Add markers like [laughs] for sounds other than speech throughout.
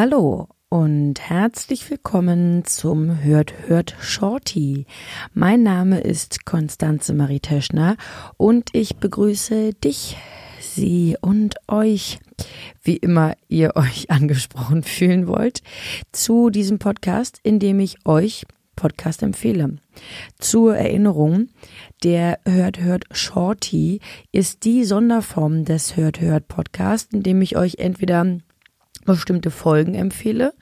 Hallo und herzlich willkommen zum Hört Hört Shorty. Mein Name ist Konstanze Marie Teschner und ich begrüße dich, Sie und euch, wie immer ihr [laughs] euch angesprochen fühlen wollt, zu diesem Podcast, in dem ich euch Podcast empfehle. Zur Erinnerung, der Hört Hört Shorty ist die Sonderform des Hört Hört Podcast, in dem ich euch entweder bestimmte Folgen empfehle,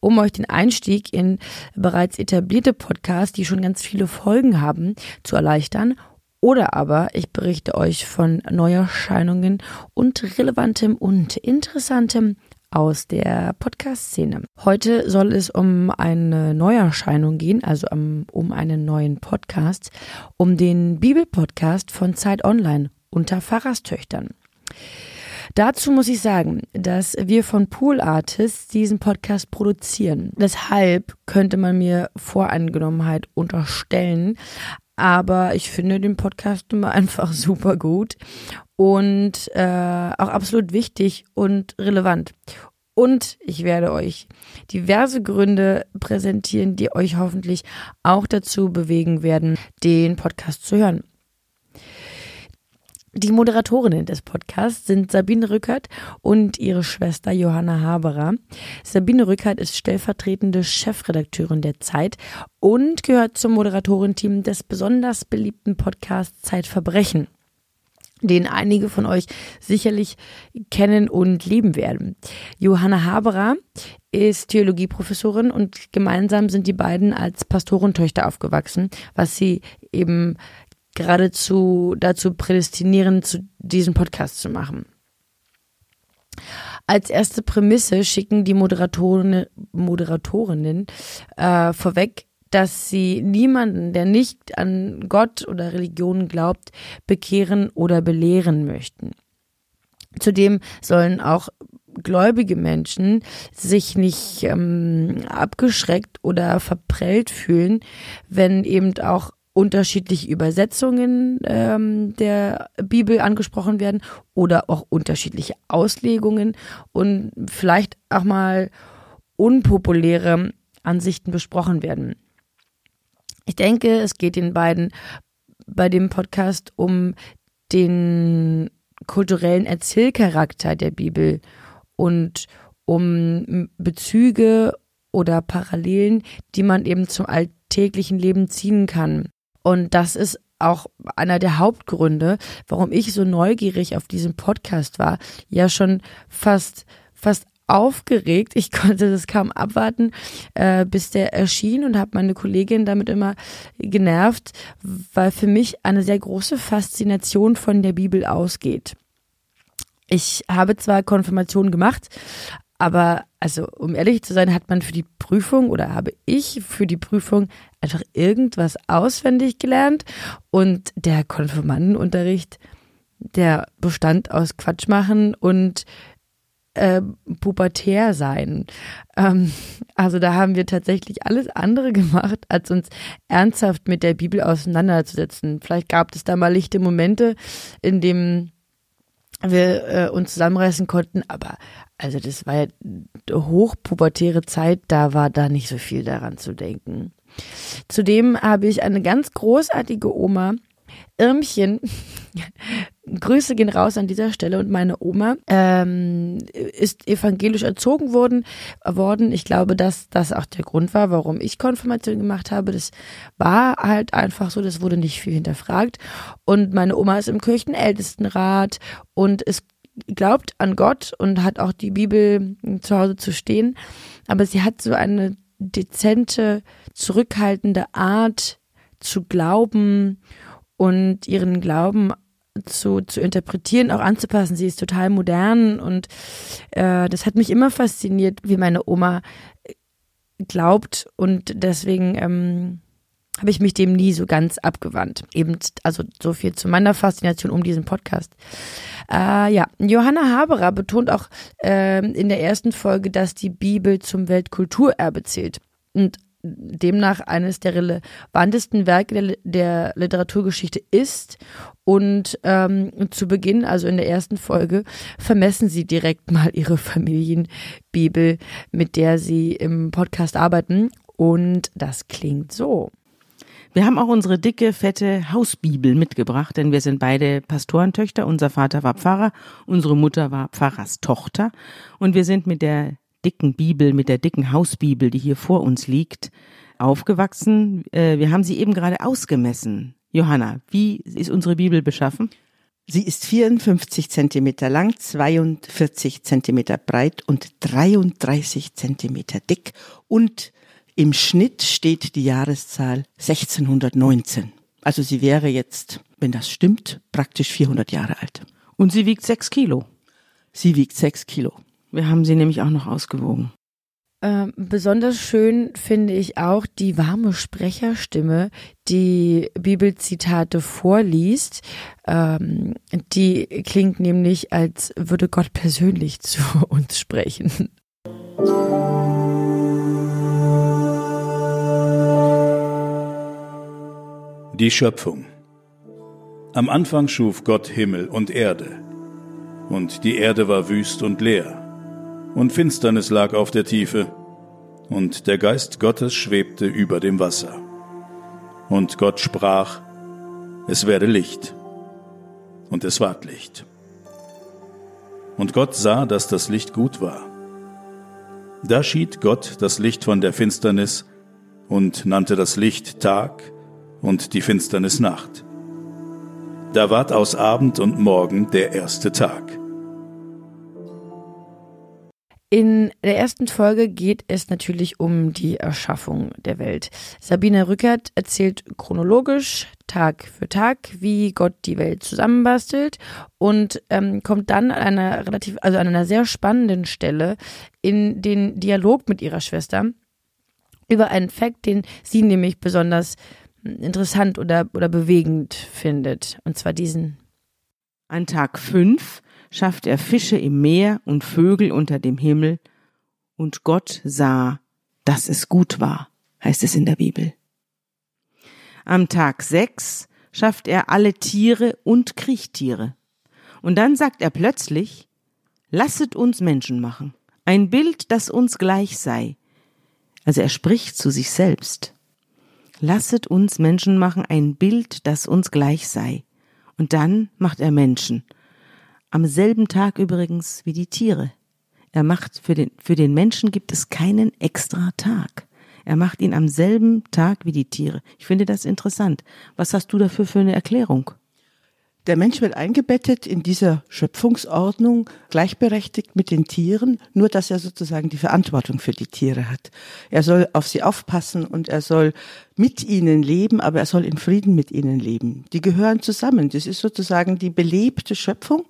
um euch den Einstieg in bereits etablierte Podcasts, die schon ganz viele Folgen haben, zu erleichtern. Oder aber ich berichte euch von Neuerscheinungen und relevantem und interessantem aus der Podcast-Szene. Heute soll es um eine Neuerscheinung gehen, also um, um einen neuen Podcast, um den Bibelpodcast von Zeit Online unter Pfarrerstöchtern. Dazu muss ich sagen, dass wir von Pool Artists diesen Podcast produzieren. Deshalb könnte man mir Voreingenommenheit unterstellen. Aber ich finde den Podcast immer [laughs] einfach super gut und äh, auch absolut wichtig und relevant. Und ich werde euch diverse Gründe präsentieren, die euch hoffentlich auch dazu bewegen werden, den Podcast zu hören. Die Moderatorinnen des Podcasts sind Sabine Rückert und ihre Schwester Johanna Haberer. Sabine Rückert ist stellvertretende Chefredakteurin der Zeit und gehört zum Moderatorenteam des besonders beliebten Podcasts Zeitverbrechen den einige von euch sicherlich kennen und lieben werden. Johanna Haberer ist Theologieprofessorin und gemeinsam sind die beiden als Pastorentöchter aufgewachsen, was sie eben geradezu dazu prädestinieren, zu diesem Podcast zu machen. Als erste Prämisse schicken die Moderatoren, Moderatorinnen äh, vorweg, dass sie niemanden, der nicht an Gott oder Religion glaubt, bekehren oder belehren möchten. Zudem sollen auch gläubige Menschen sich nicht ähm, abgeschreckt oder verprellt fühlen, wenn eben auch unterschiedliche Übersetzungen ähm, der Bibel angesprochen werden oder auch unterschiedliche Auslegungen und vielleicht auch mal unpopuläre Ansichten besprochen werden. Ich denke, es geht den beiden bei dem Podcast um den kulturellen Erzählcharakter der Bibel und um Bezüge oder Parallelen, die man eben zum alltäglichen Leben ziehen kann. Und das ist auch einer der Hauptgründe, warum ich so neugierig auf diesen Podcast war. Ja, schon fast, fast aufgeregt. Ich [laughs] konnte das kaum abwarten, äh, bis der erschien und habe meine Kollegin damit immer genervt, weil für mich eine sehr große Faszination von der Bibel ausgeht. Ich habe zwar Konfirmation gemacht, aber also um ehrlich zu sein, hat man für die Prüfung oder habe ich für die Prüfung einfach irgendwas auswendig gelernt und der Konfirmandenunterricht, der bestand aus Quatsch machen und äh, pubertär sein. Ähm, also da haben wir tatsächlich alles andere gemacht, als uns ernsthaft mit der Bibel auseinanderzusetzen. Vielleicht gab es da mal lichte Momente, in dem wir äh, uns zusammenreißen konnten, aber also das war ja hochpubertäre Zeit, da war da nicht so viel daran zu denken. Zudem habe ich eine ganz großartige Oma, Irmchen. [laughs] Grüße gehen raus an dieser Stelle und meine Oma ähm, ist evangelisch erzogen worden, worden. Ich glaube, dass das auch der Grund war, warum ich Konfirmation gemacht habe. Das war halt einfach so, das wurde nicht viel hinterfragt. Und meine Oma ist im Kirchenältestenrat und ist glaubt an Gott und hat auch die Bibel zu Hause zu stehen, aber sie hat so eine dezente, zurückhaltende Art zu glauben und ihren Glauben zu, zu interpretieren, auch anzupassen. Sie ist total modern und äh, das hat mich immer fasziniert, wie meine Oma glaubt und deswegen ähm, habe ich mich dem nie so ganz abgewandt. Eben, also so viel zu meiner Faszination um diesen Podcast. Äh, ja, Johanna Haberer betont auch äh, in der ersten Folge, dass die Bibel zum Weltkulturerbe zählt. Und demnach eines der relevantesten Werke der, der Literaturgeschichte ist. Und ähm, zu Beginn, also in der ersten Folge, vermessen sie direkt mal ihre Familienbibel, mit der sie im Podcast arbeiten. Und das klingt so. Wir haben auch unsere dicke, fette Hausbibel mitgebracht, denn wir sind beide Pastorentöchter. Unser Vater war Pfarrer, unsere Mutter war Pfarrers Tochter. Und wir sind mit der dicken Bibel, mit der dicken Hausbibel, die hier vor uns liegt, aufgewachsen. Äh, wir haben sie eben gerade ausgemessen. Johanna, wie ist unsere Bibel beschaffen? Sie ist 54 Zentimeter lang, 42 Zentimeter breit und 33 Zentimeter dick und im Schnitt steht die Jahreszahl 1619. Also sie wäre jetzt, wenn das stimmt, praktisch 400 Jahre alt. Und sie wiegt sechs Kilo. Sie wiegt sechs Kilo. Wir haben sie nämlich auch noch ausgewogen. Ähm, besonders schön finde ich auch die warme Sprecherstimme, die Bibelzitate vorliest. Ähm, die klingt nämlich, als würde Gott persönlich [laughs] zu uns sprechen. Die Schöpfung. Am Anfang schuf Gott Himmel und Erde. Und die Erde war wüst und leer. Und Finsternis lag auf der Tiefe. Und der Geist Gottes schwebte über dem Wasser. Und Gott sprach, es werde Licht. Und es ward Licht. Und Gott sah, dass das Licht gut war. Da schied Gott das Licht von der Finsternis und nannte das Licht Tag und die Finsternis Nacht. Da ward aus Abend und Morgen der erste Tag. In der ersten Folge geht es natürlich um die Erschaffung der Welt. Sabine Rückert erzählt chronologisch Tag für Tag, wie Gott die Welt zusammenbastelt und ähm, kommt dann an einer relativ, also an einer sehr spannenden Stelle in den Dialog mit ihrer Schwester über einen Fakt, den sie nämlich besonders interessant oder, oder bewegend findet. Und zwar diesen. An Tag fünf schafft er Fische im Meer und Vögel unter dem Himmel. Und Gott sah, dass es gut war, heißt es in der Bibel. Am Tag sechs schafft er alle Tiere und Kriechtiere. Und dann sagt er plötzlich, lasset uns Menschen machen, ein Bild, das uns gleich sei. Also er spricht zu sich selbst. Lasset uns Menschen machen ein Bild, das uns gleich sei. Und dann macht er Menschen. Am selben Tag übrigens wie die Tiere. Er macht für den, für den Menschen gibt es keinen extra Tag. Er macht ihn am selben Tag wie die Tiere. Ich finde das interessant. Was hast du dafür für eine Erklärung? Der Mensch wird eingebettet in dieser Schöpfungsordnung, gleichberechtigt mit den Tieren, nur dass er sozusagen die Verantwortung für die Tiere hat. Er soll auf sie aufpassen und er soll mit ihnen leben, aber er soll in Frieden mit ihnen leben. Die gehören zusammen. Das ist sozusagen die belebte Schöpfung.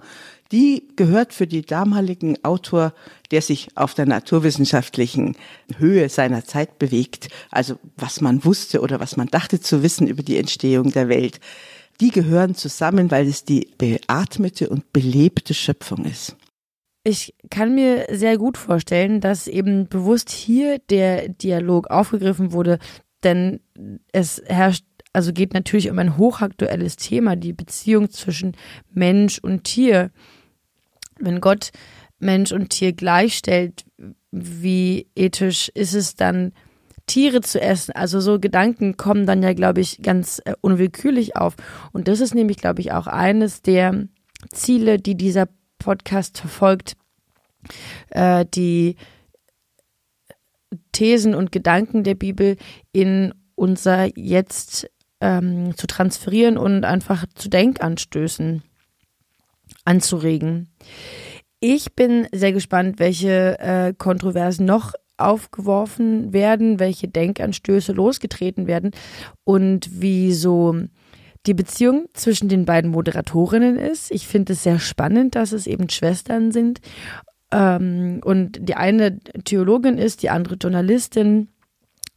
Die gehört für die damaligen Autor, der sich auf der naturwissenschaftlichen Höhe seiner Zeit bewegt, also was man wusste oder was man dachte zu wissen über die Entstehung der Welt die gehören zusammen, weil es die beatmete und belebte Schöpfung ist. Ich kann mir sehr gut vorstellen, dass eben bewusst hier der Dialog aufgegriffen wurde, denn es herrscht, also geht natürlich um ein hochaktuelles Thema, die Beziehung zwischen Mensch und Tier. Wenn Gott Mensch und Tier gleichstellt, wie ethisch ist es dann, Tiere zu essen. Also so Gedanken kommen dann ja, glaube ich, ganz äh, unwillkürlich auf. Und das ist nämlich, glaube ich, auch eines der Ziele, die dieser Podcast verfolgt, äh, die Thesen und Gedanken der Bibel in unser Jetzt ähm, zu transferieren und einfach zu Denkanstößen anzuregen. Ich bin sehr gespannt, welche äh, Kontroversen noch aufgeworfen werden, welche Denkanstöße losgetreten werden und wie so die Beziehung zwischen den beiden Moderatorinnen ist. Ich finde es sehr spannend, dass es eben Schwestern sind. Ähm, und die eine Theologin ist, die andere Journalistin.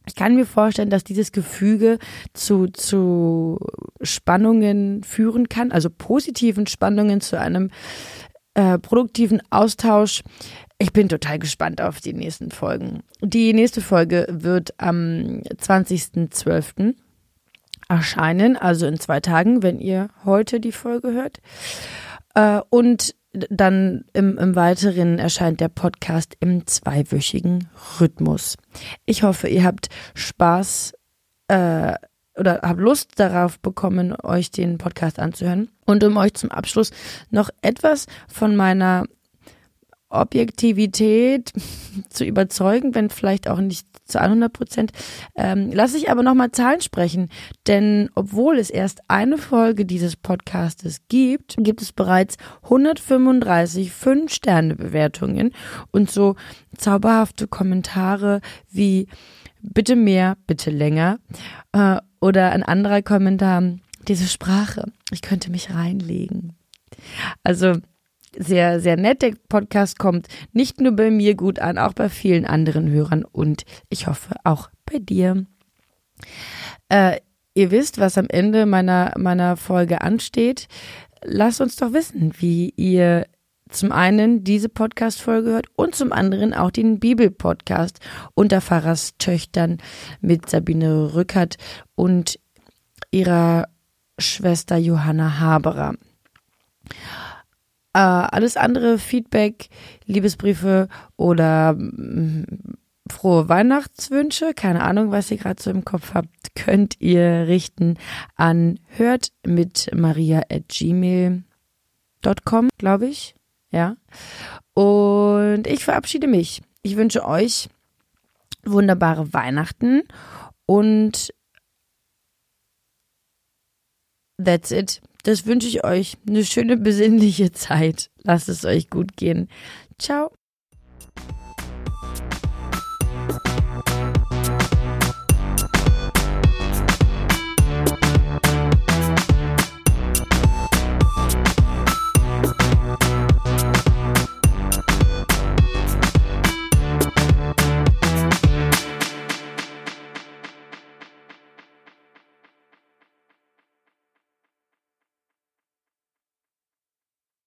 Ich kann mir vorstellen, dass dieses Gefüge zu, zu Spannungen führen kann, also positiven Spannungen zu einem äh, produktiven Austausch. ich bin total gespannt auf die nächsten Folgen. Die nächste Folge wird am 20.12. erscheinen, also in zwei Tagen, wenn ihr heute die Folge hört. Äh, und dann im, im Weiteren erscheint der Podcast im zweiwöchigen Rhythmus. Ich hoffe, ihr habt Spaß äh, oder habt Lust darauf bekommen, euch den Podcast anzuhören. Und um euch zum Abschluss noch etwas von meiner Objektivität zu überzeugen, wenn vielleicht auch nicht zu 100 Prozent, ähm, lasse ich aber nochmal Zahlen sprechen. Denn obwohl es erst eine Folge dieses Podcastes gibt, gibt es bereits 135 Fünf-Sterne-Bewertungen und so zauberhafte Kommentare wie bitte mehr, bitte länger äh, oder ein anderer Kommentar, diese Sprache, ich könnte mich reinlegen. Also sehr, sehr nett. Der Podcast kommt nicht nur bei mir gut an, auch bei vielen anderen Hörern und ich hoffe auch bei dir. Äh, ihr wisst, was am Ende meiner, meiner Folge ansteht. Lasst uns doch wissen, wie ihr zum einen diese Podcast-Folge hört und zum anderen auch den Bibel-Podcast unter Pfarrers Töchtern mit Sabine Rückert und ihrer Schwester Johanna Haberer. Äh, alles andere, Feedback, Liebesbriefe oder mh, mm, frohe Weihnachtswünsche, keine Ahnung, was ihr gerade so im Kopf habt, könnt ihr richten an hört mit maria at gmail.com, glaube ich. Ja. Und ich verabschiede mich. Ich wünsche euch wunderbare Weihnachten und that's it. Das wünsche ich euch. Eine schöne besinnliche Zeit. Lasst es euch gut gehen. Ciao.